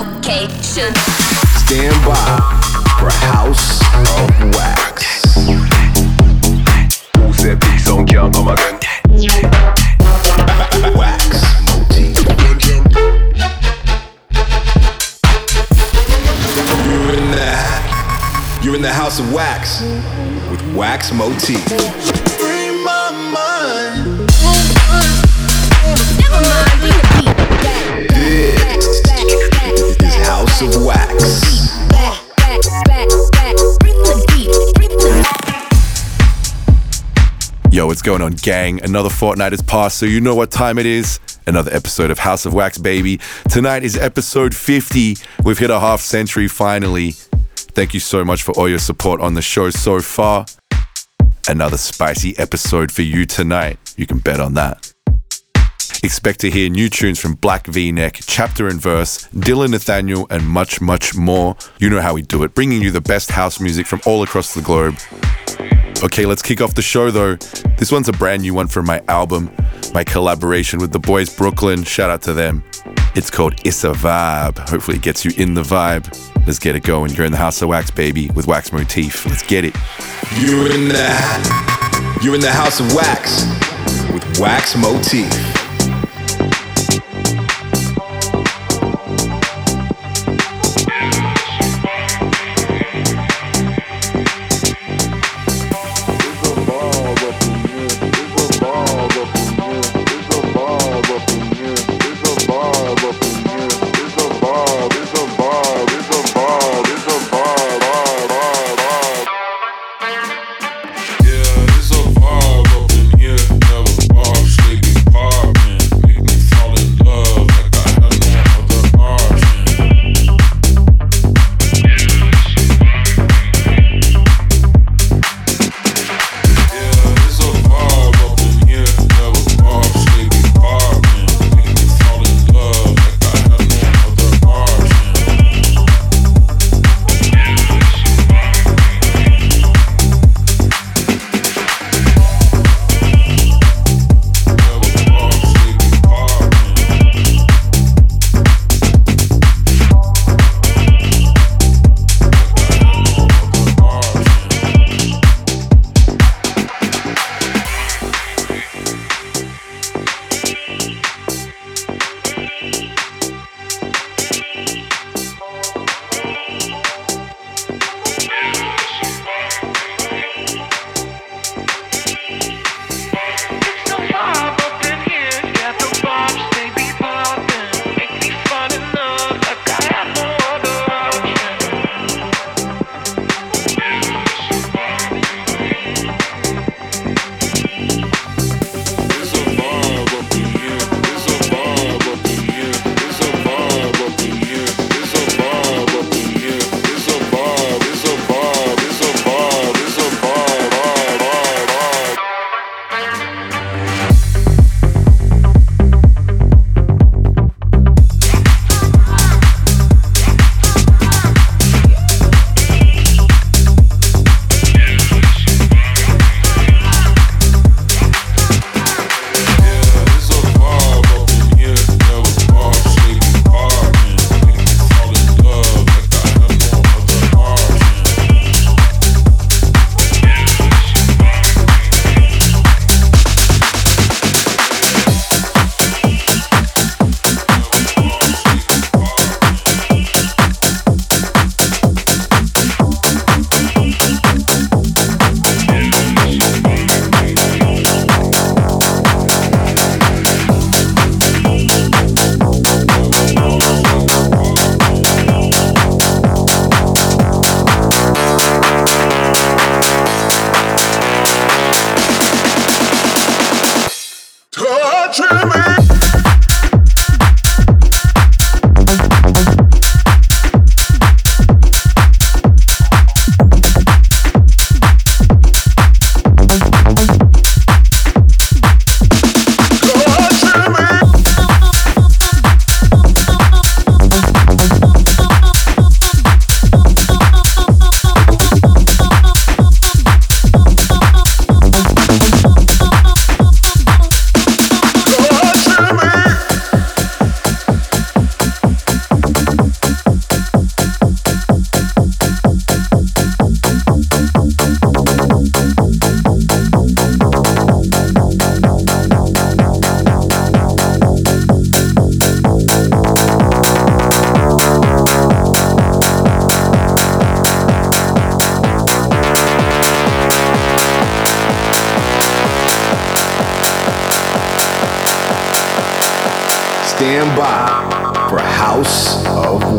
location. Stand by for House of Wax. Who said peace on count? Come again. Wax motif. You're in the, you're in the House of Wax with Wax Motif. Free my mind. Never mind, bring the Yo, what's going on, gang? Another fortnight has passed, so you know what time it is. Another episode of House of Wax, baby. Tonight is episode 50. We've hit a half century finally. Thank you so much for all your support on the show so far. Another spicy episode for you tonight. You can bet on that. Expect to hear new tunes from Black V Neck, Chapter and Verse, Dillon Nathaniel, and much, much more. You know how we do it, bringing you the best house music from all across the globe. Okay, let's kick off the show though. This one's a brand new one from my album, my collaboration with the boys BRKLYN. Shout out to them. It's called Issa Vibe. Hopefully, it gets you in the vibe. Let's get it going. You're in the House of Wax, baby, with Wax Motif. Let's get it. You're in the You're in the House of Wax with Wax Motif.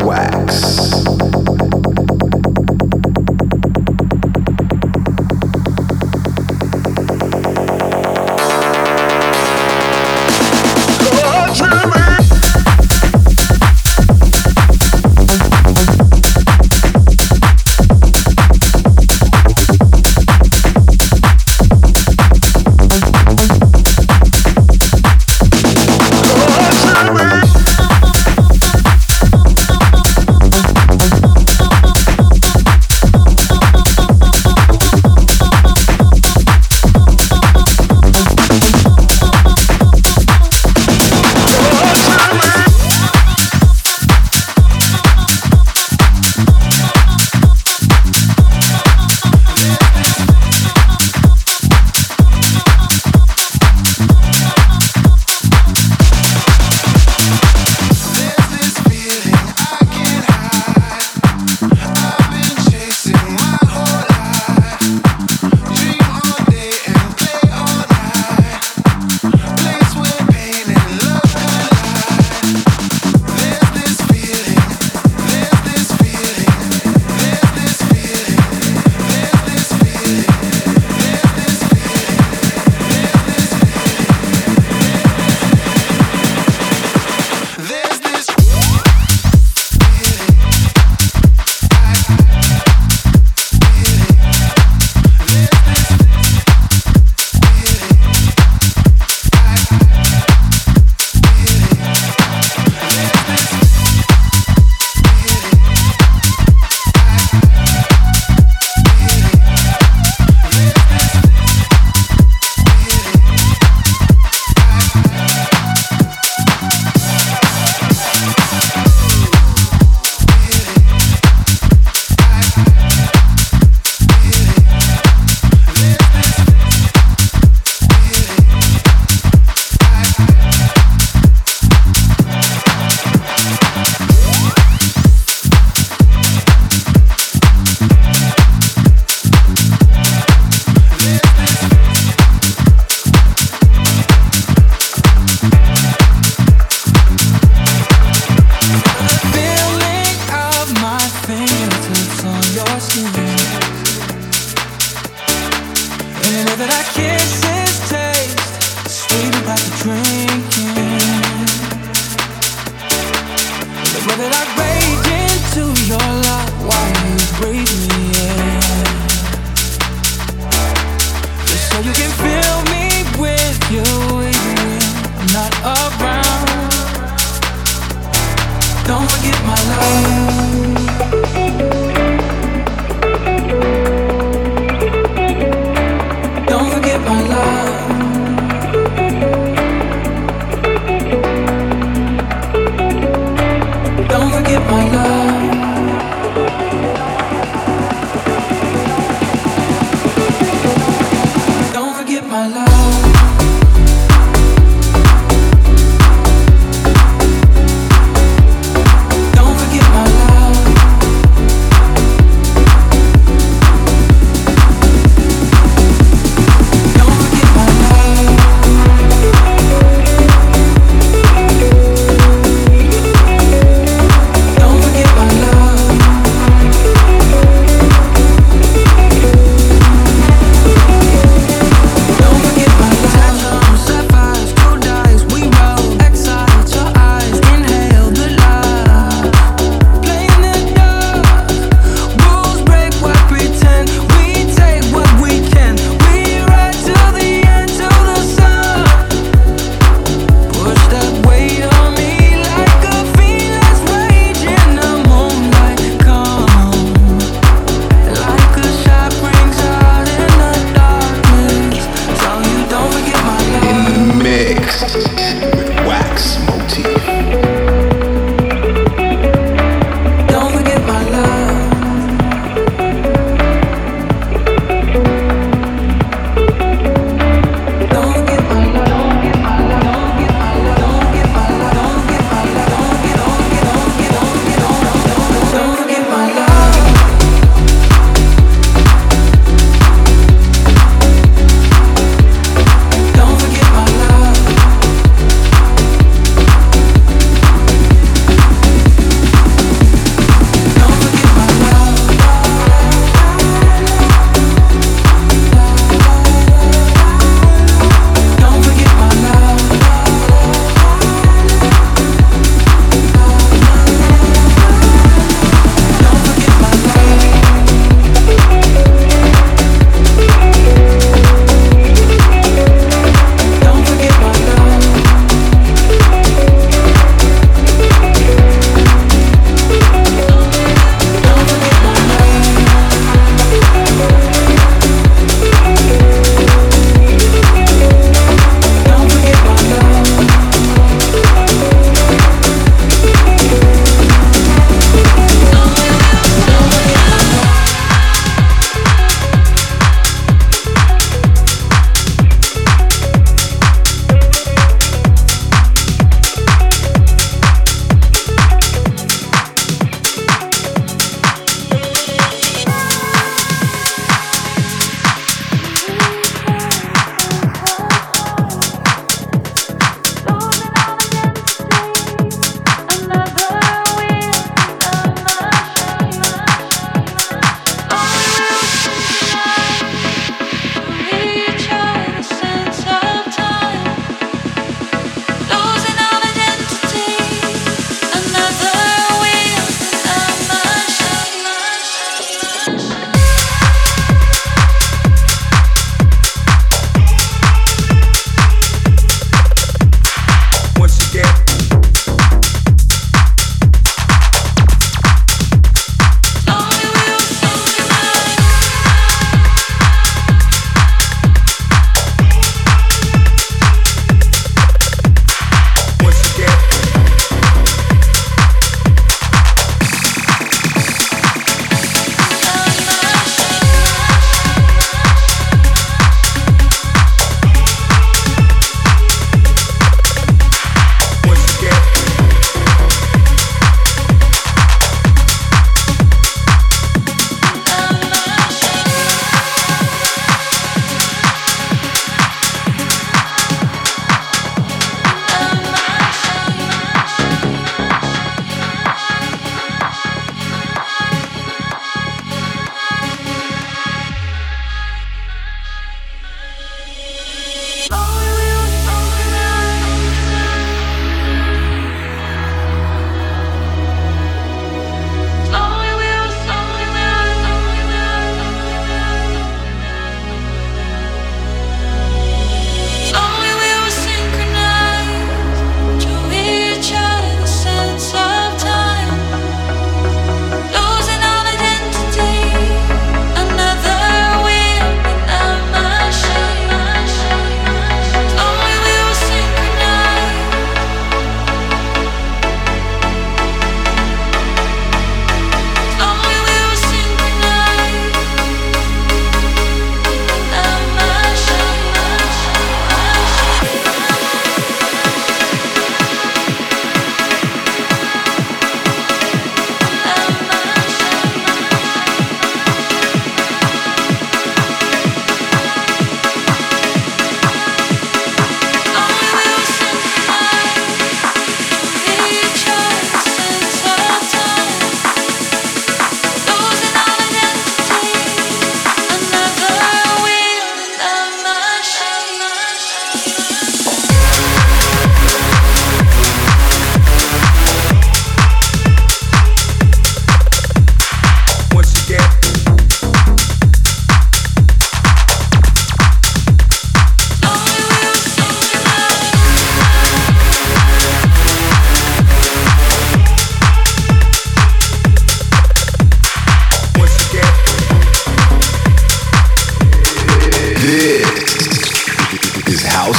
Wax.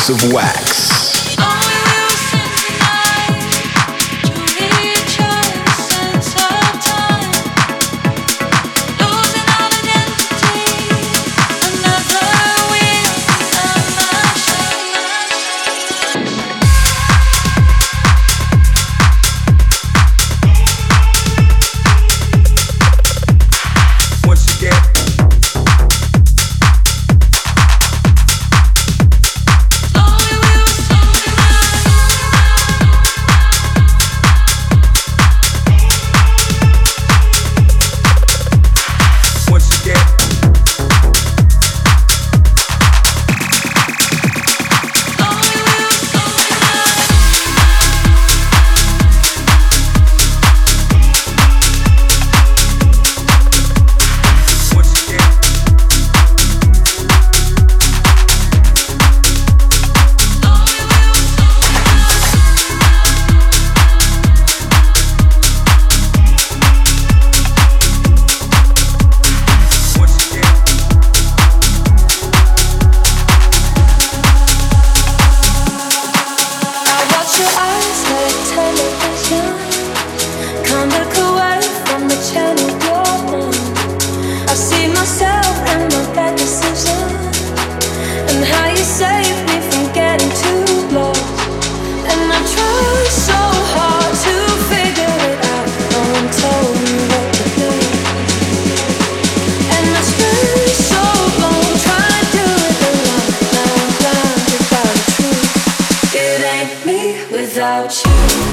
of Wax. without you.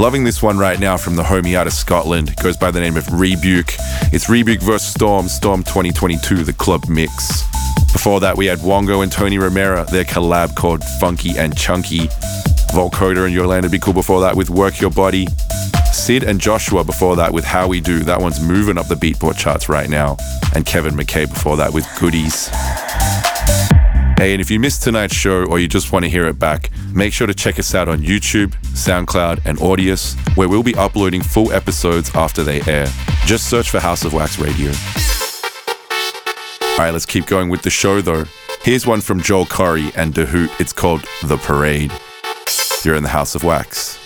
Loving this one right now from the homie out of Scotland. It goes by the name of Rebuke. It's Rebuke vs. Storm, Storm 2022, the club mix. Before that, we had Wongo and Tony Romera, their collab called Funky and Chunky. Volkoder and Yolanda Be Cool before that with Work Your Body. CID and Joshwa before that with How We Do. That one's moving up the Beatport charts right now. And Kevin McKay before that with Goodies. Hey, and if you missed tonight's show or you just want to hear it back, make sure to check us out on YouTube, SoundCloud, and Audius, where we'll be uploading full episodes after they air. Just search for House of Wax Radio. All right, let's keep going with the show though. Here's one from Joel Corry and Da Hool. It's called The Parade. You're in the House of Wax.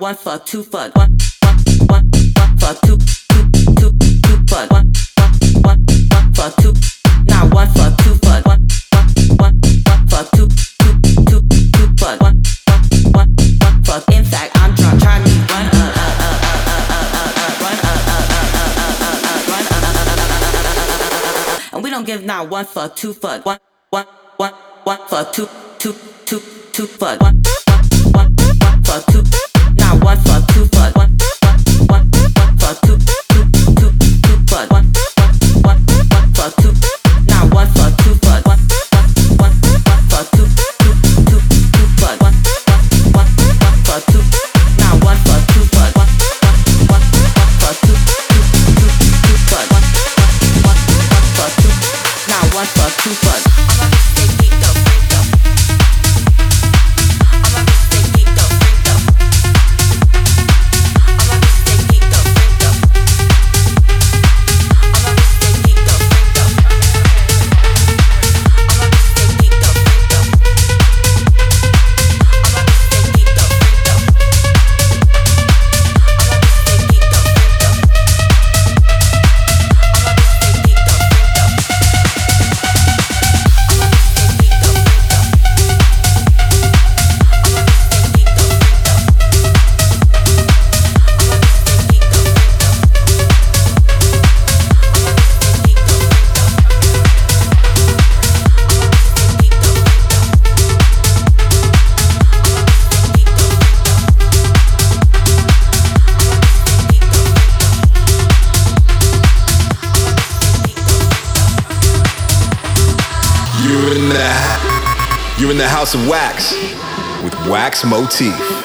one fuck, two fuck, one fuck, one fuck, fuck, two, two, two, two fuck, one fuck, one fuck, fuck, two. Now one fuck, two fuck, one fuck, one fuck, fuck, two, two, two, two fuck, one fuck, one fuck, fuck. In fact, I'm drunk, trying to run up. And we don't give now one fuck, two fuck, one, one, one, one fuck, two, two, two, two fuck, one, one, one, one fuck, two. House of Wax with Wax Motif.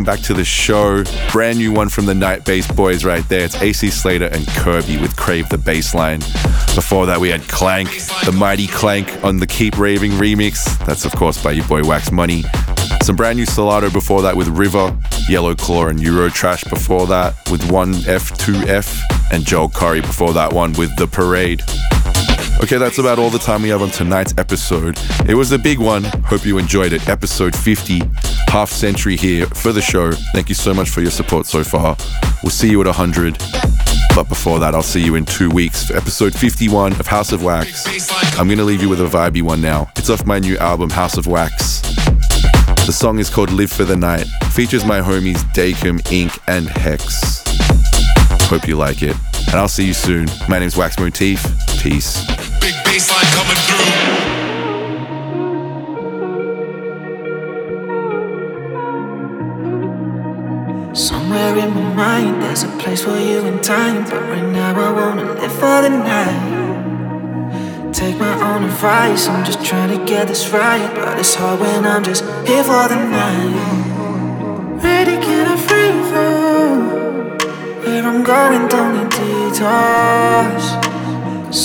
Welcome back to the show. Brand new one from the Night Bass Boys right there. It's AC Slater and Curbi with Crave the Bassline. Before that, we had Qlank, the mighty Qlank on the Keep Raving remix. That's, of course, by your boy Wax Money. Some brand new Solardo before that with Riser, Yellow Claw, and Eurotrash before that with 1F, 2F, and Joel Corry before that one with The Parade. Okay, that's about all the time we have on tonight's episode. It was a big one. Hope you enjoyed it. Episode 50, half century here for the show. Thank you so much for your support so far. We'll see you at 100. But before that, I'll see you in two weeks for episode 51 of House of Wax. I'm going to leave you with a vibey one now. It's off my new album, House of Wax. The song is called Live for the Night. Features my homies Daecolm, Ink, and Hex. Hope you like it. And I'll see you soon. My name's Wax Motif. Peace. Big coming through. In my mind, there's a place for you in time. But right now, I wanna live for the night. Take my own advice, I'm just trying to get this right. But it's hard when I'm just here for the night. Ready, can I free fall? Where I'm going, don't need detours.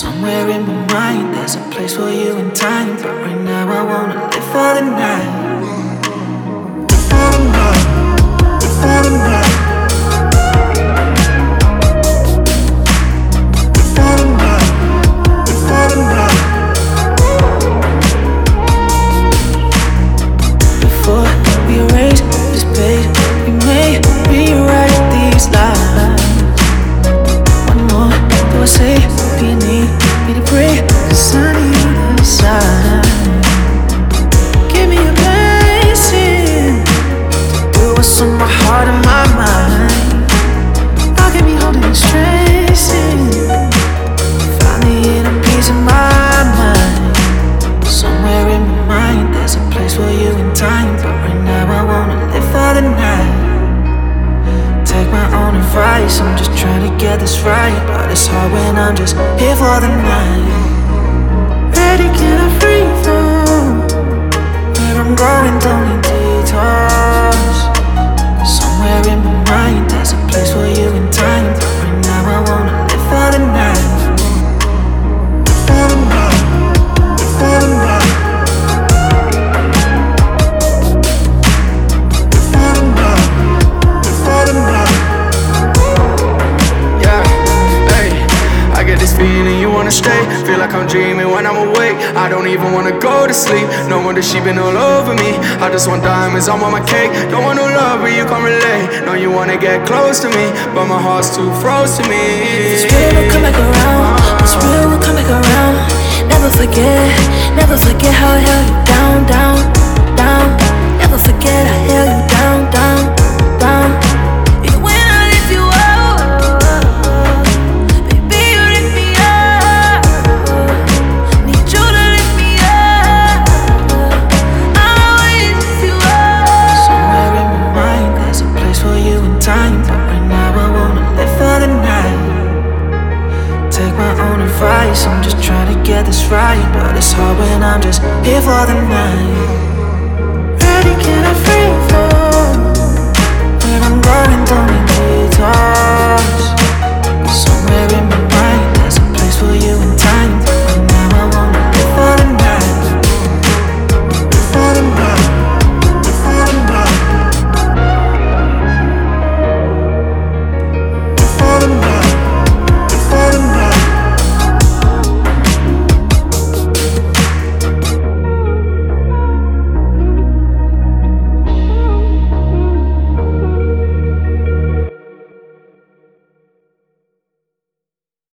Somewhere in my mind, there's a place for you in time. But right now, I wanna live for the night. Right. But it's hard when I'm just here for the night. Ready, can I free fall? Where I'm going, don't need detours. Just want diamonds, I want my cake. Don't want no love, but you can relate. No, you wanna get close to me, but my heart's too froze to me. It's real, we'll come back around. It's real, we'll come back around. Never forget, never forget how I held you down, down.